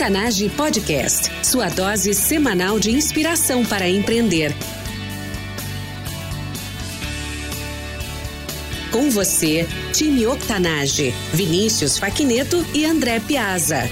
Octanage Podcast, sua dose semanal de inspiração para empreender. Com você, time Octanage, Vinícius Faquineto e André Piazza.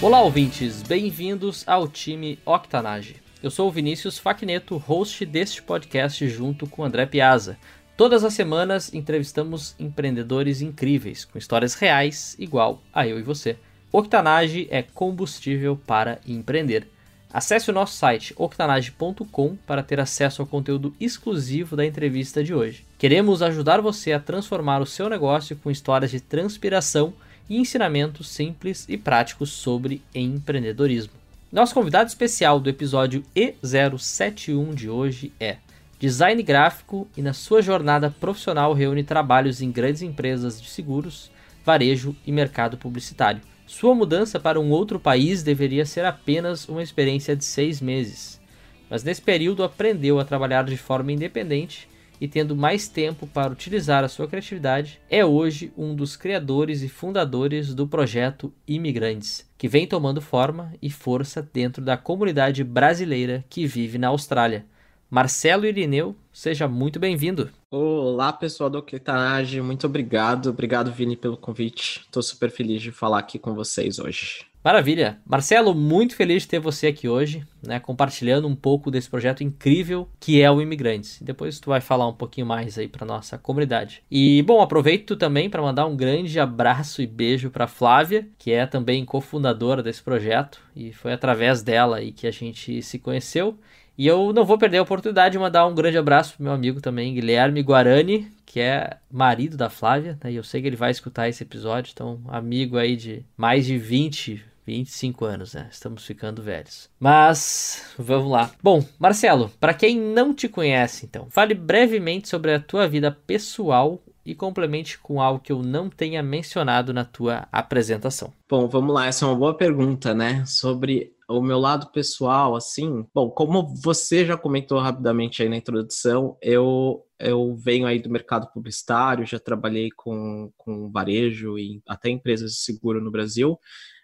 Olá, ouvintes, bem-vindos ao time Octanage. Eu sou o Vinícius Faquineto, host deste podcast junto com André Piazza. Todas as semanas entrevistamos empreendedores incríveis, com histórias reais, igual a eu e você. Octanage é combustível para empreender. Acesse o nosso site octanage.com para ter acesso ao conteúdo exclusivo da entrevista de hoje. Queremos ajudar você a transformar o seu negócio com histórias de transpiração e ensinamentos simples e práticos sobre empreendedorismo. Nosso convidado especial do episódio E071 de hoje é design gráfico e na sua jornada profissional reúne trabalhos em grandes empresas de seguros, varejo e mercado publicitário. Sua mudança para um outro país deveria ser apenas uma experiência de seis meses, mas nesse período aprendeu a trabalhar de forma independente e tendo mais tempo para utilizar a sua criatividade, é hoje um dos criadores e fundadores do projeto Imigrantes, que vem tomando forma e força dentro da comunidade brasileira que vive na Austrália. Marcelo Irineu, seja muito bem-vindo. Olá, pessoal do Octanage, muito obrigado. Obrigado, Vini, pelo convite. Estou super feliz de falar aqui com vocês hoje. Maravilha. Marcelo, muito feliz de ter você aqui hoje, né, compartilhando um pouco desse projeto incrível que é o Imigrantes. Depois tu vai falar um pouquinho mais aí para nossa comunidade. E bom, aproveito também para mandar um grande abraço e beijo para Flávia, que é também cofundadora desse projeto e foi através dela aí que a gente se conheceu. E eu não vou perder a oportunidade de mandar um grande abraço pro meu amigo também, Guilherme Guarani, que é marido da Flávia, né? E eu sei que ele vai escutar esse episódio, então amigo aí de mais de 20, 25 anos, né? Estamos ficando velhos. Mas vamos lá. Bom, Marcelo, para quem não te conhece, então, fale brevemente sobre a tua vida pessoal e complemente com algo que eu não tenha mencionado na tua apresentação. Bom, vamos lá, essa é uma boa pergunta, né? Sobre o meu lado pessoal, assim, bom, como você já comentou rapidamente aí na introdução, eu, eu venho aí do mercado publicitário, já trabalhei com, com varejo e até empresas de seguro no Brasil,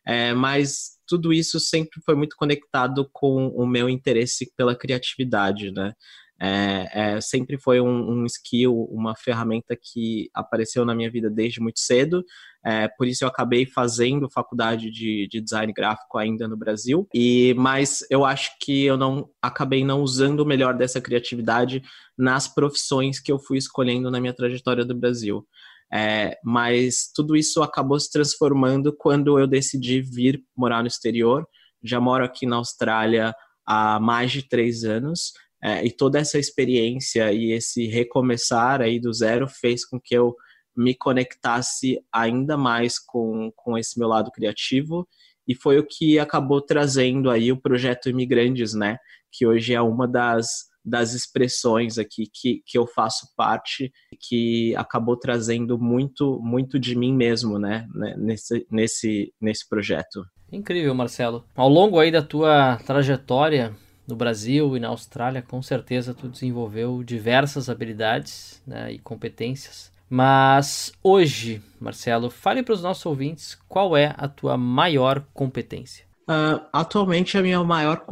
é, mas tudo isso sempre foi muito conectado com o meu interesse pela criatividade, né? É, é, sempre foi um, um, skill, uma ferramenta que apareceu na minha vida desde muito cedo. É, por isso eu acabei fazendo faculdade de, de, design gráfico ainda no Brasil. E mas eu acho que eu não acabei não usando o melhor dessa criatividade nas profissões que eu fui escolhendo na minha trajetória do Brasil. É, mas tudo isso acabou se transformando quando eu decidi vir morar no exterior. Já moro aqui na Austrália há mais de três anos. É, e toda essa experiência e esse recomeçar aí do zero fez com que eu me conectasse ainda mais com, com esse meu lado criativo e foi o que acabou trazendo aí o projeto Imigrantes, né? Que hoje é uma das, das expressões aqui que, que eu faço parte, que acabou trazendo muito muito de mim mesmo, né? né nesse, nesse, nesse projeto. Incrível, Marcelo. Ao longo aí da tua trajetória, no Brasil e na Austrália, com certeza tu desenvolveu diversas habilidades né, e competências. Mas hoje, Marcelo, fale para os nossos ouvintes qual é a tua maior competência. Uh, atualmente, a minha maior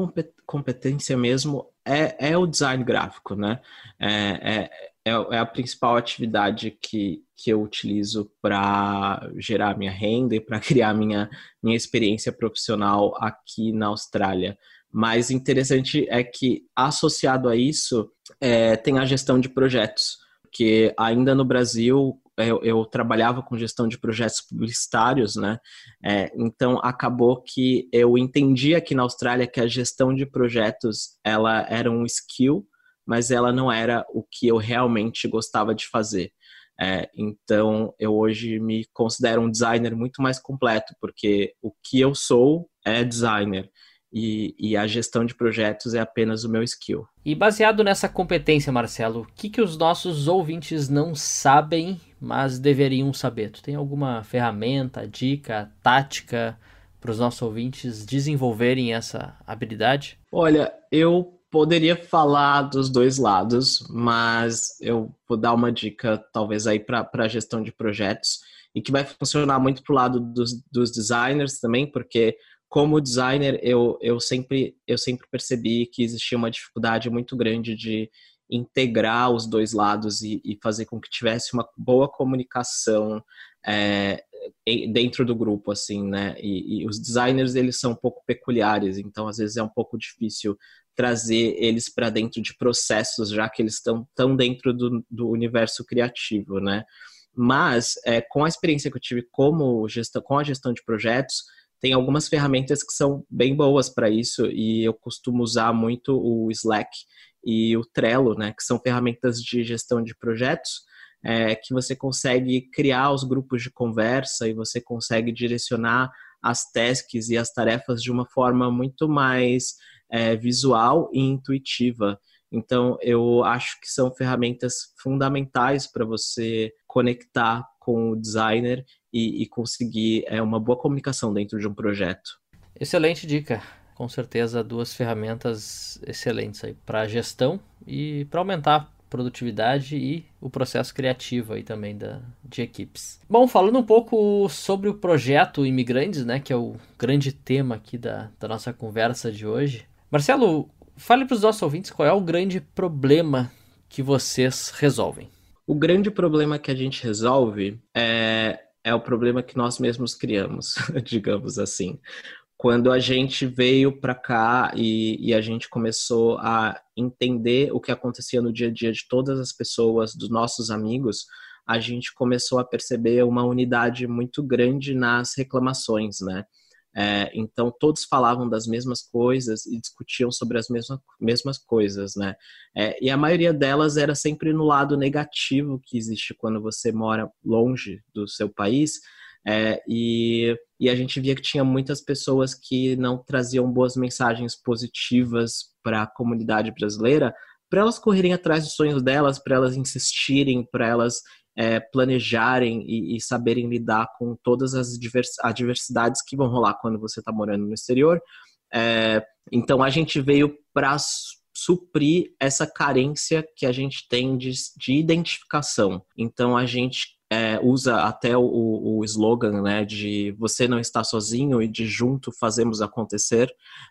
competência mesmo é, é o design gráfico, né? É, é, é, a principal atividade que, que eu utilizo para gerar minha renda e para criar minha, minha experiência profissional aqui na Austrália. Mas interessante é que, associado a isso, é, tem a gestão de projetos. Porque ainda no Brasil, eu, eu, trabalhava com gestão de projetos publicitários, né? É, então acabou que eu entendi aqui na Austrália que a gestão de projetos ela era um skill, mas ela não era o que eu realmente gostava de fazer. É, então eu hoje me considero um designer muito mais completo, porque o que eu sou é designer e, e, a gestão de projetos é apenas o meu skill. E baseado nessa competência, Marcelo, o que, que os nossos ouvintes não sabem, mas deveriam saber? Tu tem alguma ferramenta, dica, tática para os nossos ouvintes desenvolverem essa habilidade? Olha, eu poderia falar dos dois lados, mas eu vou dar uma dica, talvez, aí para a gestão de projetos e que vai funcionar muito para o lado dos, dos designers também, porque como designer eu, eu sempre eu sempre percebi que existia uma dificuldade muito grande de integrar os dois lados e, e fazer com que tivesse uma boa comunicação é, dentro do grupo assim né? E, e, os designers eles são um pouco peculiares então às vezes é um pouco difícil trazer eles para dentro de processos já que eles estão tão dentro do, do universo criativo né? Mas é, com a experiência que eu tive como gestão com a gestão de projetos tem algumas ferramentas que são bem boas para isso e eu costumo usar muito o Slack e o Trello, né, que são ferramentas de gestão de projetos é, que você consegue criar os grupos de conversa e você consegue direcionar as tasks e as tarefas de uma forma muito mais é, visual e intuitiva. Então, eu acho que são ferramentas fundamentais para você conectar com o designer e, e conseguir é, uma boa comunicação dentro de um projeto. Excelente dica. Com certeza, duas ferramentas excelentes aí para gestão e para aumentar a produtividade e o processo criativo aí também da, de equipes. Bom, falando um pouco sobre o projeto Imigrantes, né, que é o grande tema aqui da, da nossa conversa de hoje. Marcelo, fale para os nossos ouvintes qual é o grande problema que vocês resolvem. O grande problema que a gente resolve é é o problema que nós mesmos criamos, digamos assim. Quando a gente veio para cá e, e, a gente começou a entender o que acontecia no dia a dia de todas as pessoas, dos nossos amigos, a gente começou a perceber uma unidade muito grande nas reclamações, né? É, então todos falavam das mesmas coisas e discutiam sobre as mesmas, coisas, né? É, e a maioria delas era sempre no lado negativo que existe quando você mora longe do seu país. É, e, e a gente via que tinha muitas pessoas que não traziam boas mensagens positivas para a comunidade brasileira, para elas correrem atrás dos sonhos delas, para elas insistirem, para elas é, planejarem e, e, saberem lidar com todas as adversidades que vão rolar quando você está morando no exterior. É, então a gente veio para suprir essa carência que a gente tem de, de identificação. Então a gente é, usa até o, o, slogan né, de você não está sozinho e de junto fazemos acontecer,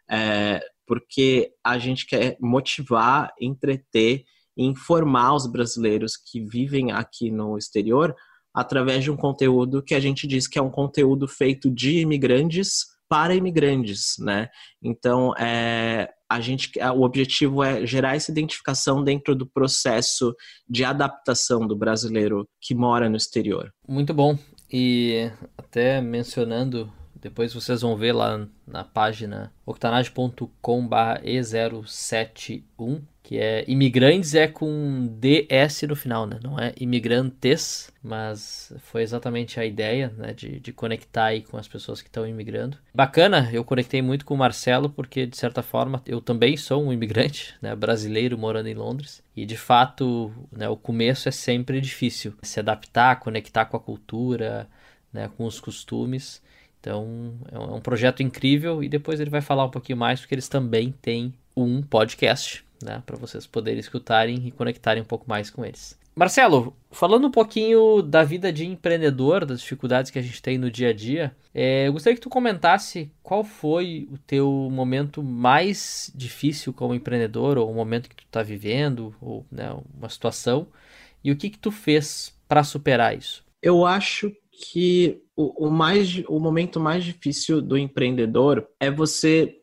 é, porque a gente quer motivar, entreter informar os brasileiros que vivem aqui no exterior através de um conteúdo que a gente diz que é um conteúdo feito de imigrantes para imigrantes, né? Então, é, a gente, o objetivo é gerar essa identificação dentro do processo de adaptação do brasileiro que mora no exterior. Muito bom. E até mencionando depois vocês vão ver lá na página octanage.com/e071 que é imigrantes é com DS no final, né? Não é imigrantes, mas foi exatamente a ideia, né? De, de conectar aí com as pessoas que estão imigrando. Bacana, eu conectei muito com o Marcelo, porque de certa forma eu também sou um imigrante, né? Brasileiro morando em Londres. E de fato, né, o começo é sempre difícil. Se adaptar, conectar com a cultura, né, com os costumes. Então é um é projeto incrível e depois ele vai falar um pouquinho mais, porque eles também têm um podcast né, para vocês poderem escutarem e conectarem um pouco mais com eles. Marcelo, falando um pouquinho da vida de empreendedor, das dificuldades que a gente tem no dia a dia, é, eu gostaria que tu comentasse qual foi o teu momento mais difícil como empreendedor, ou o momento que tu está vivendo, ou né, uma situação, e o que que tu fez para superar isso? Eu acho que o, o, mais, o momento mais difícil do empreendedor é você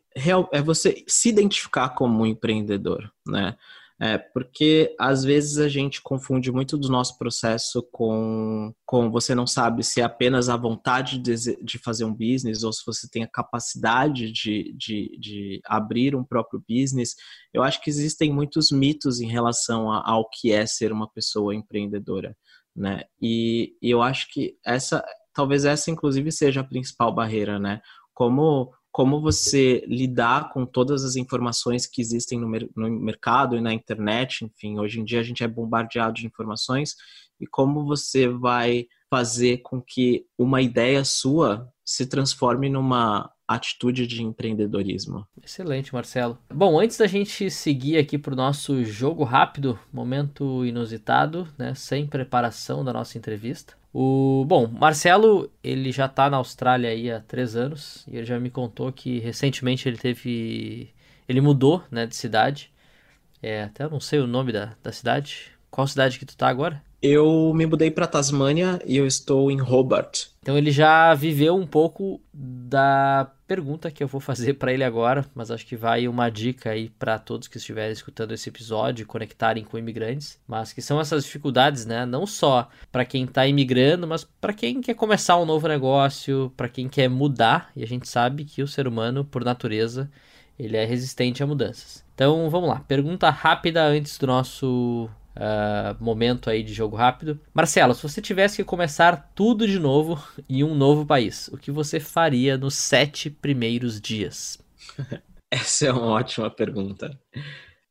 é você se identificar como um empreendedor, né? É, porque às vezes a gente confunde muito do nosso processo com, com você não sabe se é apenas a vontade de, de fazer um business ou se você tem a capacidade de, de, de abrir um próprio business. Eu acho que existem muitos mitos em relação a, ao que é ser uma pessoa empreendedora, né? E, e eu acho que essa, talvez essa inclusive seja a principal barreira, né? Como como você lidar com todas as informações que existem no, mer no, mercado e na internet, enfim, hoje em dia a gente é bombardeado de informações, e como você vai fazer com que uma ideia sua se transforme numa atitude de empreendedorismo. Excelente, Marcelo. Bom, antes da gente seguir aqui para o nosso jogo rápido, momento inusitado, né, sem preparação da nossa entrevista, O, bom, Marcelo, ele já está na Austrália aí há três anos e ele já me contou que recentemente ele teve, ele mudou, né, de cidade. É, até eu não sei o nome da, da cidade. Qual cidade que tu tá agora? Eu me mudei para Tasmânia e eu estou em Hobart. Então ele já viveu um pouco da pergunta que eu vou fazer para ele agora, mas acho que vai uma dica aí para todos que estiverem escutando esse episódio, conectarem com imigrantes, mas que são essas dificuldades, né? Não só para quem está imigrando, mas para quem quer começar um novo negócio, para quem quer mudar, e a gente sabe que o ser humano, por natureza, ele é resistente a mudanças. Então vamos lá, pergunta rápida antes do nosso uh, momento aí de jogo rápido. Marcelo, se você tivesse que começar tudo de novo em um novo país, o que você faria nos sete primeiros dias? Essa é uma ótima pergunta.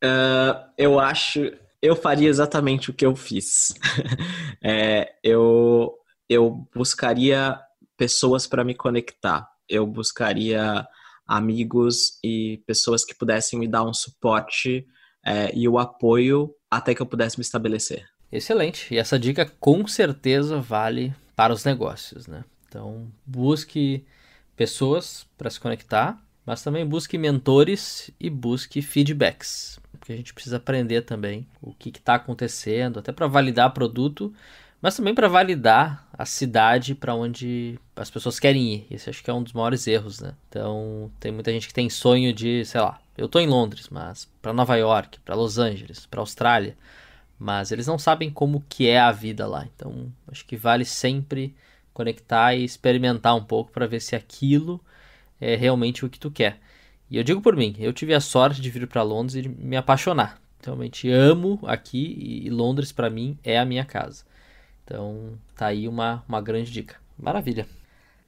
Uh, eu acho, eu faria exatamente o que eu fiz. é, eu, eu buscaria pessoas para me conectar. Eu buscaria amigos e pessoas que pudessem me dar um suporte é, e o apoio até que eu pudesse me estabelecer. Excelente. E essa dica com certeza vale para os negócios, né? Então, busque pessoas para se conectar, mas também busque mentores e busque feedbacks, porque a gente precisa aprender também o que está acontecendo, até para validar produto, mas também para validar a cidade para onde as pessoas querem ir. Esse acho que é um dos maiores erros, né? Então, tem muita gente que tem sonho de, sei lá, eu tô em Londres, mas para Nova York, para Los Angeles, para Austrália, mas eles não sabem como que é a vida lá. Então, acho que vale sempre conectar e experimentar um pouco para ver se aquilo é realmente o que tu quer. E eu digo por mim, eu tive a sorte de vir para Londres e me apaixonar. Realmente amo aqui e Londres para mim é a minha casa. Então, tá aí uma, uma grande dica. Maravilha.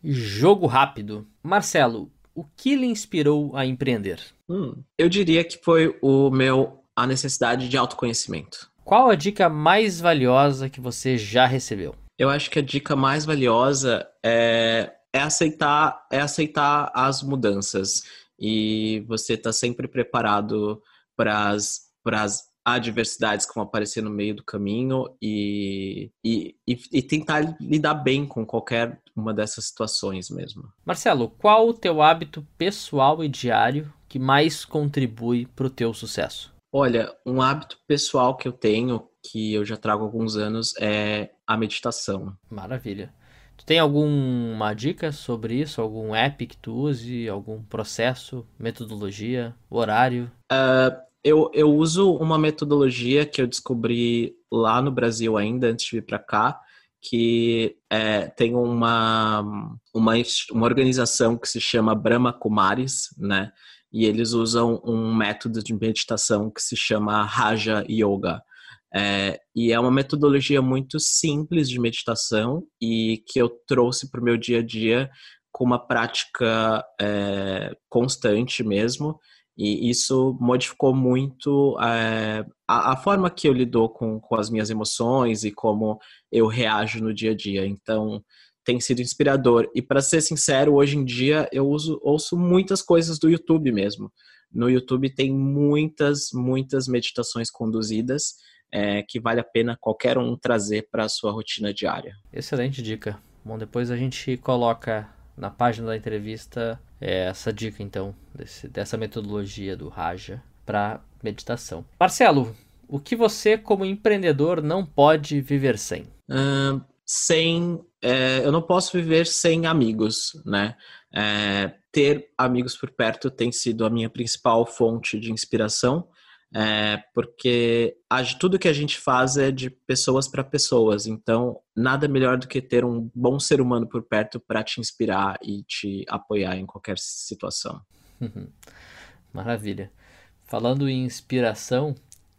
Jogo rápido. Marcelo, o que lhe inspirou a empreender? Hum, eu diria que foi o meu a necessidade de autoconhecimento. Qual a dica mais valiosa que você já recebeu? Eu acho que a dica mais valiosa é, é aceitar é aceitar as mudanças e você está sempre preparado para as adversidades que vão aparecer no meio do caminho e, e, e, e, tentar lidar bem com qualquer uma dessas situações mesmo. Marcelo, qual o teu hábito pessoal e diário que mais contribui para o teu sucesso? Olha, um hábito pessoal que eu tenho, que eu já trago há alguns anos, é a meditação. Maravilha. Tu tem alguma dica sobre isso? Algum app que tu use? Algum processo, metodologia, horário? Uh, eu, eu uso uma metodologia que eu descobri lá no Brasil ainda, antes de vir para cá, que é, tem uma, uma, uma organização que se chama Brahma Kumaris, né? E eles usam um método de meditação que se chama Raja Yoga. É, e é uma metodologia muito simples de meditação e que eu trouxe para o meu dia a dia com uma prática é, constante mesmo. E isso modificou muito é, a, a, forma que eu lido com, com as minhas emoções e como eu reajo no dia a dia. Então, tem sido inspirador. E para ser sincero, hoje em dia eu uso, ouço muitas coisas do YouTube mesmo. No YouTube tem muitas, muitas meditações conduzidas é, que vale a pena qualquer um trazer para a sua rotina diária. Excelente dica. Bom, depois a gente coloca na página da entrevista é, essa dica, então, desse, dessa metodologia do Raja para meditação. Marcelo, o que você, como empreendedor, não pode viver sem? Uh, sem. É, eu não posso viver sem amigos, né? É, ter amigos por perto tem sido a minha principal fonte de inspiração é, porque a, tudo que a gente faz é de pessoas para pessoas, então nada melhor do que ter um bom ser humano por perto para te inspirar e te apoiar em qualquer situação. Maravilha. Falando em inspiração,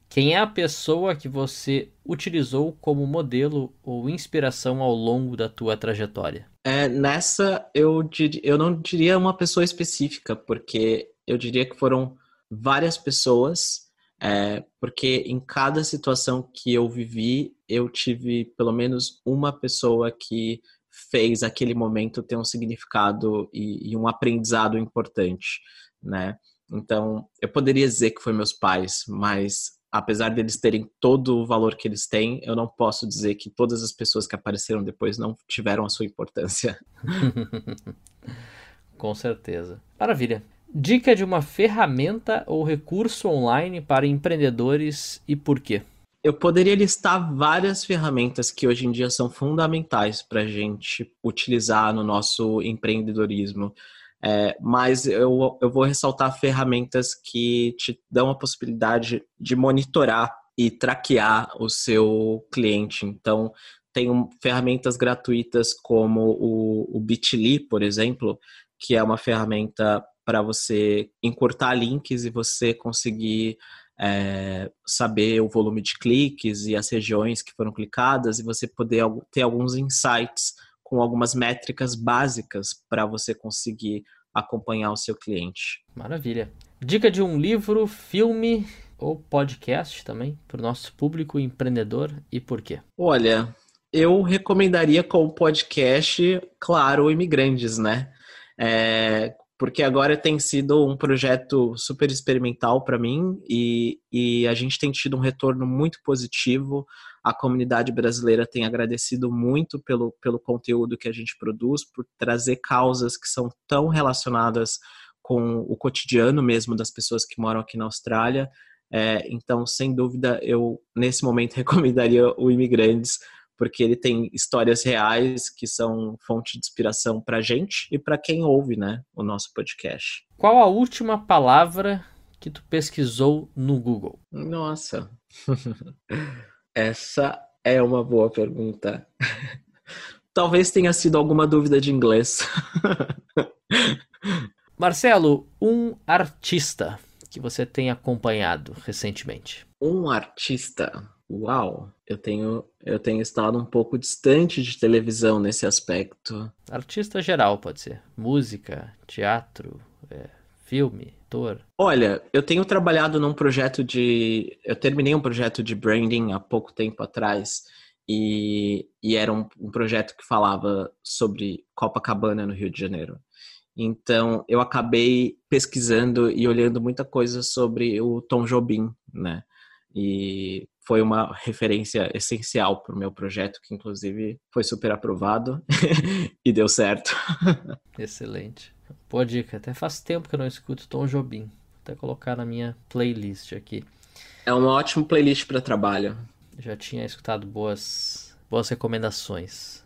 quem é a pessoa que você utilizou como modelo ou inspiração ao longo da tua trajetória? É, nessa, eu, dir, eu não diria uma pessoa específica, porque eu diria que foram várias pessoas é, porque em cada situação que eu vivi, eu tive pelo menos uma pessoa que fez aquele momento ter um significado e, e um aprendizado importante, né? Então, eu poderia dizer que foi meus pais, mas apesar deles terem todo o valor que eles têm, eu não posso dizer que todas as pessoas que apareceram depois não tiveram a sua importância. Com certeza. Maravilha. Dica de uma ferramenta ou recurso online para empreendedores e por quê? Eu poderia listar várias ferramentas que hoje em dia são fundamentais para a gente utilizar no nosso empreendedorismo. É, mas eu, eu vou ressaltar ferramentas que te dão a possibilidade de monitorar e traquear o seu cliente. Então, tem ferramentas gratuitas como o, o Bitly, por exemplo, que é uma ferramenta para você encurtar links e você conseguir é, saber o volume de cliques e as regiões que foram clicadas e você poder ter alguns insights com algumas métricas básicas para você conseguir acompanhar o seu cliente. Maravilha. Dica de um livro, filme ou podcast também para o nosso público empreendedor e por quê? Olha, eu recomendaria como podcast, claro, Imigrantes, né? É, porque agora tem sido um projeto super experimental para mim e, e a gente tem tido um retorno muito positivo. A comunidade brasileira tem agradecido muito pelo, pelo conteúdo que a gente produz, por trazer causas que são tão relacionadas com o cotidiano mesmo das pessoas que moram aqui na Austrália. É, então, sem dúvida, eu nesse momento recomendaria o Imigrantes porque ele tem histórias reais que são fonte de inspiração para gente e para quem ouve, né, o nosso podcast. Qual a última palavra que tu pesquisou no Google? Nossa, essa é uma boa pergunta. Talvez tenha sido alguma dúvida de inglês. Marcelo, um artista que você tem acompanhado recentemente? Um artista. Uau, eu tenho, eu tenho estado um pouco distante de televisão nesse aspecto. Artista geral, pode ser. Música, teatro, é, filme, ator. Olha, eu tenho trabalhado num projeto de. Eu terminei um projeto de branding há pouco tempo atrás. E, e era um, um projeto que falava sobre Copacabana no Rio de Janeiro. Então, eu acabei pesquisando e olhando muita coisa sobre o Tom Jobim, né? E foi uma referência essencial para o meu projeto, que inclusive foi super aprovado e deu certo. Excelente. Boa dica. Até faz tempo que eu não escuto Tom Jobim. Vou até colocar na minha playlist aqui. É uma ótima playlist para trabalho. Já tinha escutado boas, boas recomendações.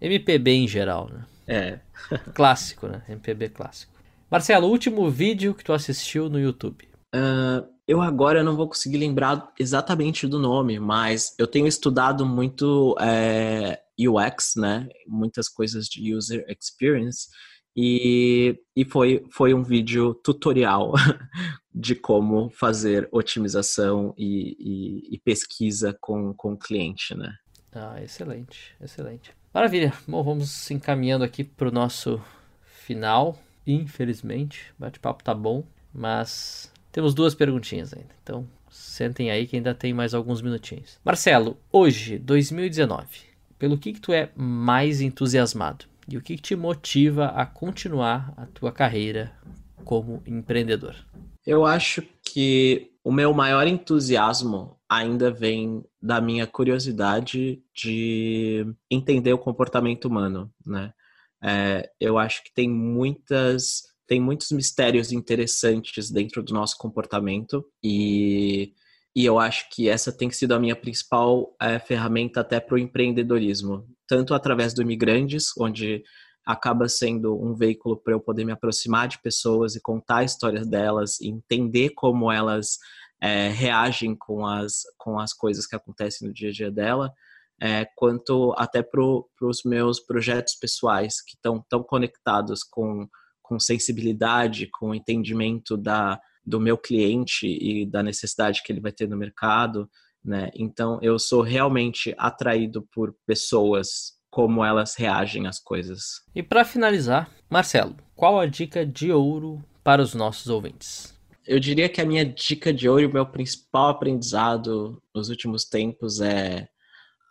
MPB em geral, né? É. clássico, né? MPB clássico. Marcelo, último vídeo que tu assistiu no YouTube. Uh, eu agora não vou conseguir lembrar exatamente do nome, mas eu tenho estudado muito é, UX, né? Muitas coisas de user experience. E, e foi, foi um vídeo tutorial de como fazer otimização e, e, e pesquisa com, com o cliente, né? Ah, excelente, excelente. Maravilha. Bom, vamos encaminhando aqui para o nosso final. Infelizmente, bate-papo tá bom, mas temos duas perguntinhas ainda, então sentem aí que ainda tem mais alguns minutinhos. Marcelo, hoje, 2019, pelo que, que tu é mais entusiasmado? E o que, que te motiva a continuar a tua carreira como empreendedor? Eu acho que o meu maior entusiasmo ainda vem da minha curiosidade de entender o comportamento humano, né? É, eu acho que tem muitas tem muitos mistérios interessantes dentro do nosso comportamento e, e eu acho que essa tem sido a minha principal é, ferramenta até para o empreendedorismo, tanto através do Imigrantes, onde acaba sendo um veículo para eu poder me aproximar de pessoas e contar histórias delas, e entender como elas é, reagem com as, com as coisas que acontecem no dia a dia dela, é, quanto até para os meus projetos pessoais que estão tão conectados com com sensibilidade, com entendimento da, do meu cliente e da necessidade que ele vai ter no mercado, né? Então eu sou realmente atraído por pessoas como elas reagem às coisas. E para finalizar, Marcelo, qual a dica de ouro para os nossos ouvintes? Eu diria que a minha dica de ouro o meu principal aprendizado nos últimos tempos é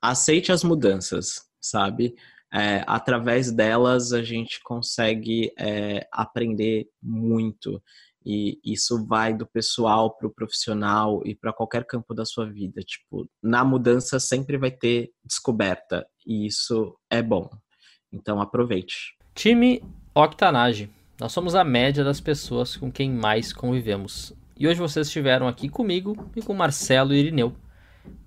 aceite as mudanças, sabe? É, através delas a gente consegue é, aprender muito. E isso vai do pessoal para o profissional e para qualquer campo da sua vida. Tipo, na mudança sempre vai ter descoberta e isso é bom. Então aproveite. Time Octanage. Nós somos a média das pessoas com quem mais convivemos. E hoje vocês estiveram aqui comigo e com Marcelo e Irineu.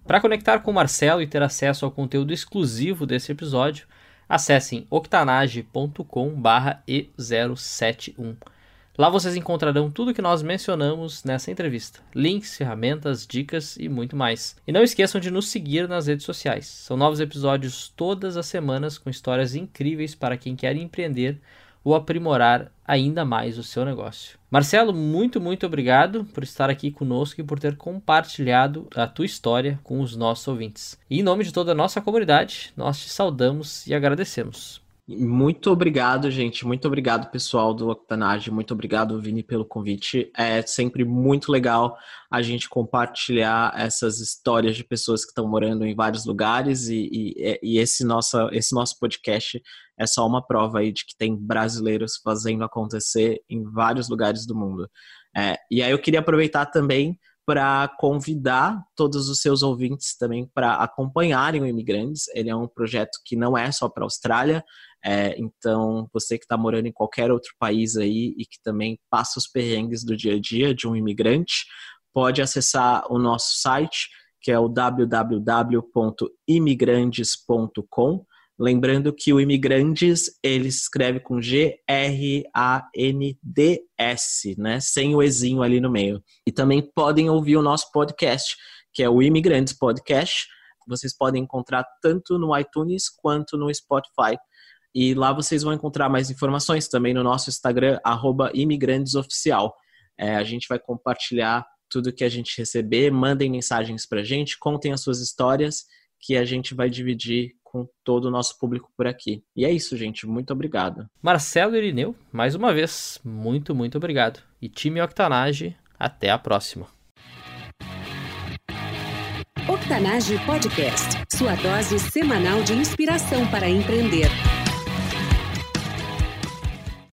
Para conectar com o Marcelo e ter acesso ao conteúdo exclusivo desse episódio, acessem octanage.com/e071. Lá vocês encontrarão tudo que nós mencionamos nessa entrevista: links, ferramentas, dicas e muito mais. E não esqueçam de nos seguir nas redes sociais. São novos episódios todas as semanas com histórias incríveis para quem quer empreender ou aprimorar ainda mais o seu negócio. Marcelo, muito, muito obrigado por estar aqui conosco e por ter compartilhado a tua história com os nossos ouvintes. E em nome de toda a nossa comunidade, nós te saudamos e agradecemos. Muito obrigado, gente. Muito obrigado, pessoal do Octanage. Muito obrigado, Vini, pelo convite. É sempre muito legal a gente compartilhar essas histórias de pessoas que estão morando em vários lugares e, e, e esse, nossa, esse nosso podcast é só uma prova aí de que tem brasileiros fazendo acontecer em vários lugares do mundo. É, e aí eu queria aproveitar também para convidar todos os seus ouvintes também para acompanharem o Imigrantes. Ele é um projeto que não é só para a Austrália, é, então você que está morando em qualquer outro país aí e que também passa os perrengues do dia a dia de um imigrante, pode acessar o nosso site, que é o www.imigrantes.com. Lembrando que o Imigrantes ele escreve com G-R-A-N-D-S, né? Sem o Ezinho ali no meio. E também podem ouvir o nosso podcast, que é o Imigrantes Podcast. Vocês podem encontrar tanto no iTunes quanto no Spotify. E lá vocês vão encontrar mais informações também no nosso Instagram, imigrantsoficial. É, a gente vai compartilhar tudo que a gente receber, mandem mensagens pra gente, contem as suas histórias, que a gente vai dividir com todo o nosso público por aqui. E é isso, gente. Muito obrigado. Marcelo Irineu, mais uma vez, muito, muito obrigado. E time Octanage, até a próxima. Octanage Podcast, sua dose semanal de inspiração para empreender.